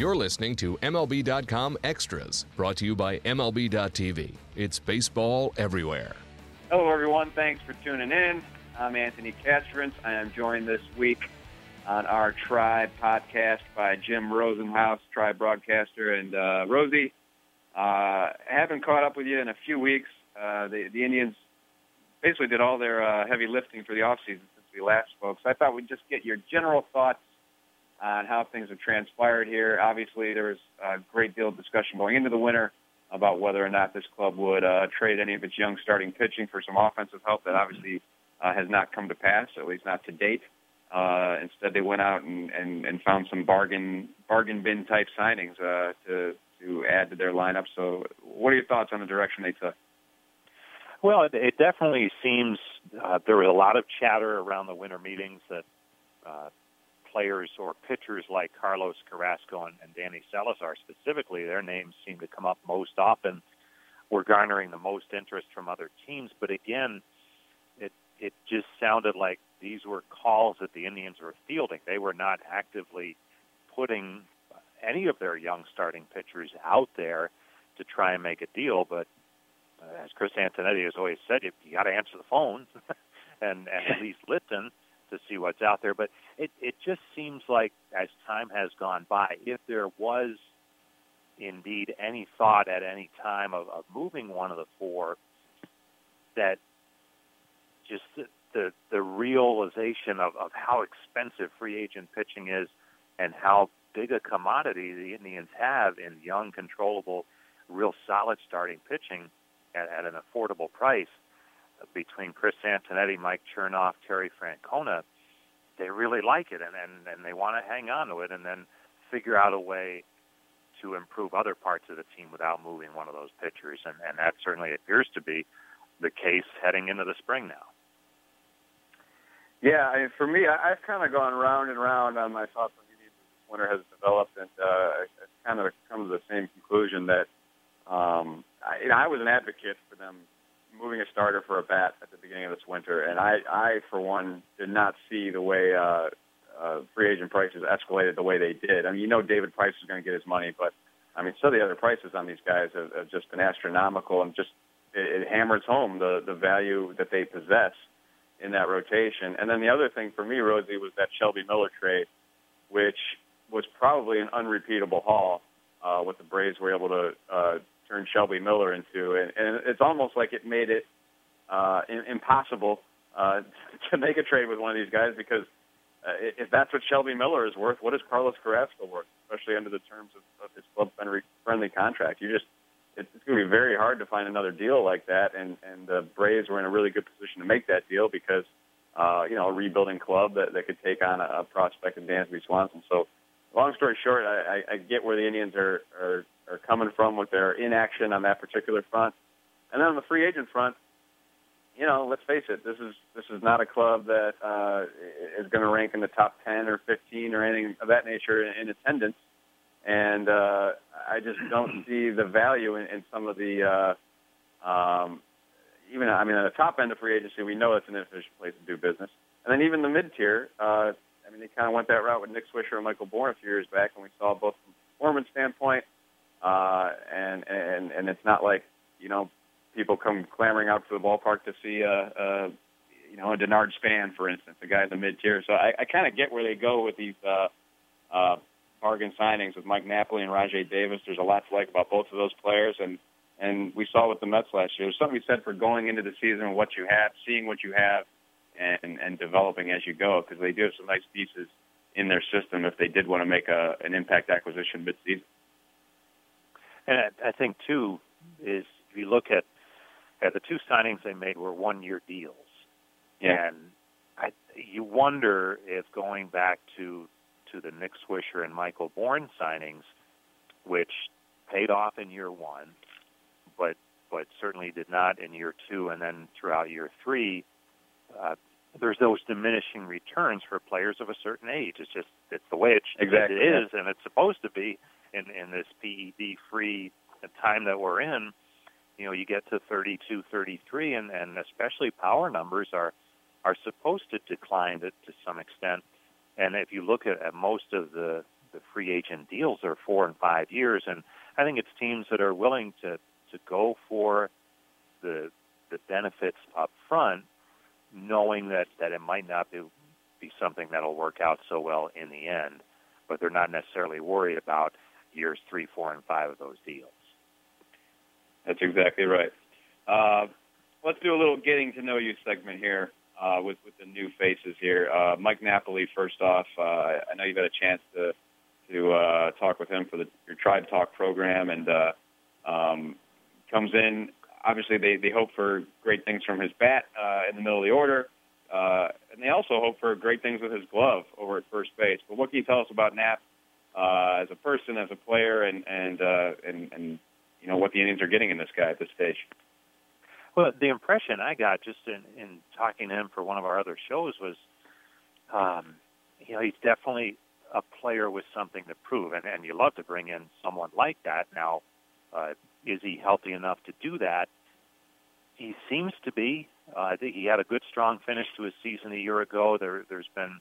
You're listening to MLB.com Extras, brought to you by MLB.tv. It's baseball everywhere. Hello, everyone. Thanks for tuning in. I'm Anthony Castrovince. I am joined this week on our Tribe podcast by Jim Rosenhaus, Tribe broadcaster. And uh, Rosie, uh, haven't caught up with you in a few weeks. Uh, the, the Indians basically did all their uh, heavy lifting for the offseason since we last spoke. So I thought we'd just get your general thoughts on how things have transpired here. Obviously, there was a great deal of discussion going into the winter about whether or not this club would uh, trade any of its young starting pitching for some offensive help. That obviously uh, has not come to pass, at least not to date. Uh, instead, they went out and, and, and found some bargain bargain bin type signings uh, to to add to their lineup. So, what are your thoughts on the direction they took? Well, it, it definitely seems uh, there was a lot of chatter around the winter meetings that uh, players or pitchers like Carlos Carrasco and, and Danny Salazar specifically, their names seem to come up most often. Were garnering the most interest from other teams, but again, it it just sounded like these were calls that the Indians were fielding. They were not actively putting any of their young starting pitchers out there to try and make a deal. But uh, as Chris Antonetti has always said, you, you got to answer the phone and, and at least listen to see what's out there. But it, it just seems like as time has gone by, if there was indeed any thought at any time of, of moving one of the four, that just the, the, the realization of, of how expensive free agent pitching is and how big a commodity the Indians have in young, controllable, real solid starting pitching at, at an affordable price between Chris Antonetti, Mike Chernoff, Terry Francona, they really like it and, and, and they want to hang on to it and then figure out a way to improve other parts of the team without moving one of those pitchers. And, and that certainly appears to be the case heading into the spring now. Yeah, I mean, for me, I've kind of gone round and round on my thoughts on this winter has developed, and uh, I've kind of come to the same conclusion that um, I, you know, I was an advocate for them moving a starter for a bat at the beginning of this winter, and I, I for one, did not see the way uh, uh, free agent prices escalated the way they did. I mean, you know, David Price is going to get his money, but I mean, some of the other prices on these guys have, have just been astronomical, and just it, it hammers home the the value that they possess in that rotation. And then the other thing for me, Rosie, was that Shelby Miller trade, which was probably an unrepeatable haul. Uh, what the Braves were able to uh, turned Shelby Miller into, and, and it's almost like it made it uh, impossible uh, to make a trade with one of these guys because uh, if that's what Shelby Miller is worth, what is Carlos Carrasco worth, especially under the terms of, of his club-friendly contract? You just it's going to be very hard to find another deal like that, and and the Braves were in a really good position to make that deal because uh, you know a rebuilding club that that could take on a, a prospect in Dansby Swanson. So, long story short, I, I, I get where the Indians are are are coming from with their inaction on that particular front. And then on the free agent front, you know, let's face it, this is this is not a club that uh, is going to rank in the top 10 or 15 or anything of that nature in, in attendance. And uh, I just don't see the value in, in some of the, uh, um, even I mean, at the top end of free agency, we know it's an inefficient place to do business. And then even the mid tier, uh, I mean, they kind of went that route with Nick Swisher and Michael Bourn a few years back, and we saw both from a performance standpoint uh, and and and it's not like you know people come clamoring out to the ballpark to see a, a you know a Denard Span, for instance, a guy in the mid tier. So I, I kind of get where they go with these uh, uh, bargain signings with Mike Napoli and Rajai Davis. There's a lot to like about both of those players, and and we saw with the Mets last year. There's something we said for going into the season, what you have, seeing what you have, and and developing as you go, because they do have some nice pieces in their system if they did want to make a an impact acquisition mid-season. And I, I think too is if you look at at the two signings they made were one year deals, yeah. and I, you wonder if going back to to the Nick Swisher and Michael Bourn signings, which paid off in year one, but but certainly did not in year two, and then throughout year three, uh, there's those diminishing returns for players of a certain age. It's just it's the way it, exactly. it is, and it's supposed to be in in this PED free time that we're in. You know, you get to 32, 33, and and especially power numbers are are supposed to decline to, to some extent. And if you look at, at most of the the free agent deals they're four and five years, and I think it's teams that are willing to to go for the the benefits up front, knowing that that it might not be be something that'll work out so well in the end, but they're not necessarily worried about years three, four, and five of those deals. That's exactly right. Uh, let's do a little getting to know you segment here uh, with with the new faces here. Uh, Mike Napoli, first off, uh, I know you've had a chance to to uh, talk with him for the your Tribe Talk program, and uh, um, comes in. Obviously, they they hope for great things from his bat uh, in the middle of the order, uh, and they also hope for great things with his glove over at first base. But what can you tell us about Nap uh, as a person, as a player, and and uh, and and you know what the Indians are getting in this guy at this stage? Well, the impression I got just in, in talking to him for one of our other shows was, um, you know, he's definitely a player with something to prove, and, and you love to bring in someone like that. Now, uh, is he healthy enough to do that? He seems to be. Uh, I think he had a good, strong finish to his season a year ago. There, there's been,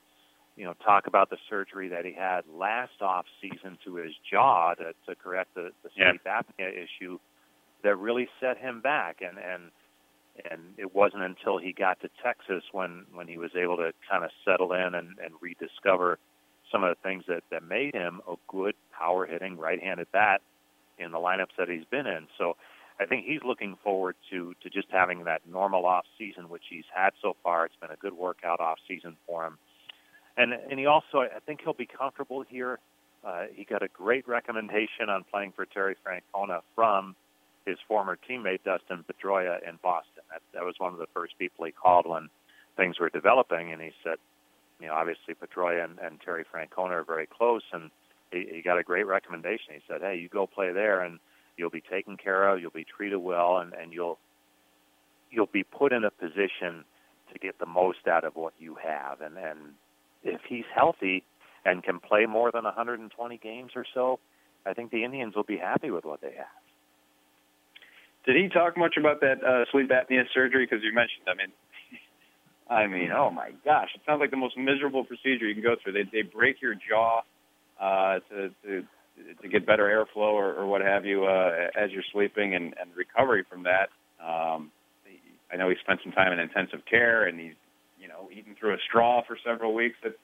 you know, talk about the surgery that he had last off season to his jaw to, to correct the, the sleep yeah. apnea issue that really set him back. And and and it wasn't until he got to Texas when when he was able to kind of settle in and, and rediscover some of the things that that made him a good power hitting right-handed bat in the lineups that he's been in. So I think he's looking forward to to just having that normal off season, which he's had so far. It's been a good workout off season for him, and and he also I think he'll be comfortable here. Uh, he got a great recommendation on playing for Terry Francona from his former teammate Dustin Pedroia in Boston. That, that was one of the first people he called when things were developing, and he said, you know, obviously Pedroia and, and Terry Francona are very close, and he, he got a great recommendation. He said, "Hey, you go play there, and you'll be taken care of, you'll be treated well, and, and you'll you'll be put in a position to get the most out of what you have." And and if he's healthy and can play more than 120 games or so, I think the Indians will be happy with what they have. Did he talk much about that uh, sleep apnea surgery? Because you mentioned, I mean, I mean, oh my gosh, it sounds like the most miserable procedure you can go through. They they break your jaw uh, to to to get better airflow or, or what have you uh, as you're sleeping, and, and recovery from that. Um, I know he spent some time in intensive care, and he's you know eating through a straw for several weeks. It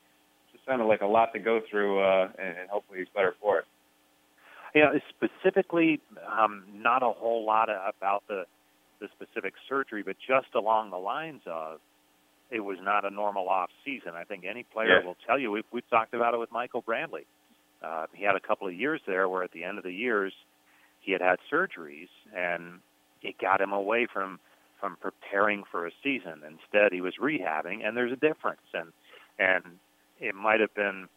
just sounded like a lot to go through, uh, and, and hopefully he's better for it. Yeah, specifically, um, not a whole lot about the the specific surgery, but just along the lines of it was not a normal off season. I think any player yeah. will tell you. We've, we've talked about it with Michael Brantley. Uh, he had a couple of years there where at the end of the years he had had surgeries and it got him away from from preparing for a season. Instead, he was rehabbing, and there's a difference. And and it might have been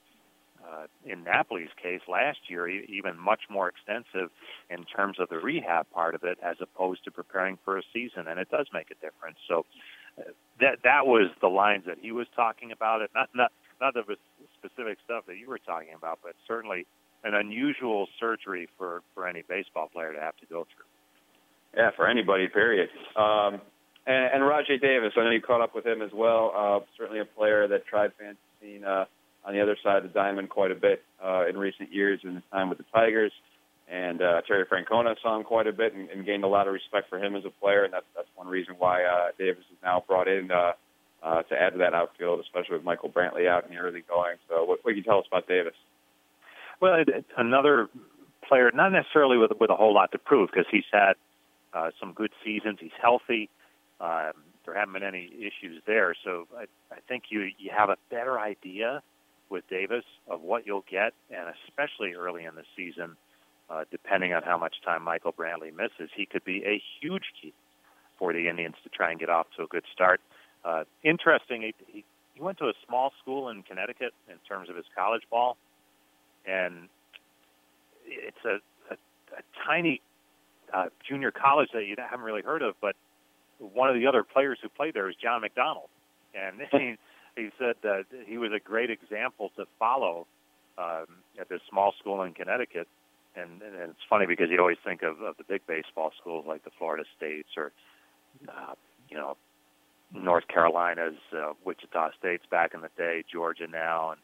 uh, in Napoli's case last year even much more extensive in terms of the rehab part of it as opposed to preparing for a season, and it does make a difference. So uh, that that was the lines that he was talking about. It not not not the specific stuff that you were talking about, but certainly an unusual surgery for for any baseball player to have to go through. Yeah, for anybody, period. Um, and, and Rajai Davis, I know you caught up with him as well. Uh, certainly a player that Tribe fans have seen uh, on the other side of the diamond quite a bit uh, in recent years in his time with the Tigers. And uh, Terry Francona saw him quite a bit and, and gained a lot of respect for him as a player, and that's that's one reason why uh, Davis is now brought in uh, uh, to add to that outfield, especially with Michael Brantley out the early going. So, what, what can you tell us about Davis? Well, it, another player, not necessarily with with a whole lot to prove, because he's had uh, some good seasons. He's healthy. Um, there haven't been any issues there, so I, I think you you have a better idea with Davis of what you'll get, and especially early in the season, uh, depending on how much time Michael Brantley misses, he could be a huge key for the Indians to try and get off to a good start. Uh, interesting, he, he, he went to a small school in Connecticut in terms of his college ball, and it's a, a, a tiny uh, junior college that you haven't really heard of, but one of the other players who played there is John McDonald, and he, he said that he was a great example to follow um, at this small school in Connecticut. And, and it's funny because you always think of, of the big baseball schools like the Florida States or, uh, you know, North Carolina's, uh, Wichita State's back in the day, Georgia now, and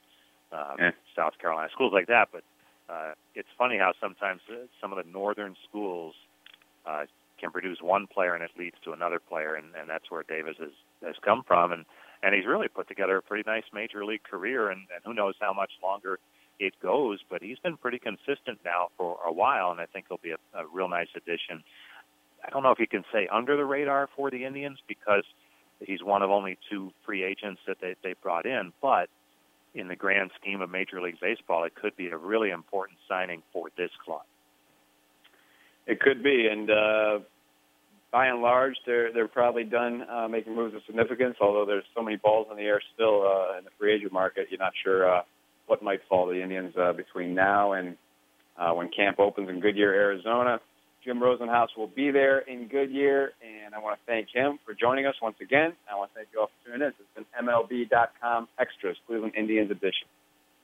uh, yeah. South Carolina, schools like that. But uh, it's funny how sometimes uh, some of the northern schools uh, can produce one player and it leads to another player, and, and that's where Davis has has come from, and and he's really put together a pretty nice major league career, and, and who knows how much longer it goes, but he's been pretty consistent now for a while, and I think he'll be a, a real nice addition. I don't know if you can say under the radar for the Indians because he's one of only two free agents that they they brought in, but in the grand scheme of Major League Baseball, it could be a really important signing for this club. It could be, and uh, by and large, they're they're probably done uh, making moves of significance. Although there's so many balls in the air still uh, in the free agent market, you're not sure uh, what might fall to the Indians uh, between now and uh, when camp opens in Goodyear, Arizona. Jim Rosenhaus will be there in Goodyear, and I want to thank him for joining us once again. I want to thank you all for tuning in. It's been MLB.com Extras, Cleveland Indians edition.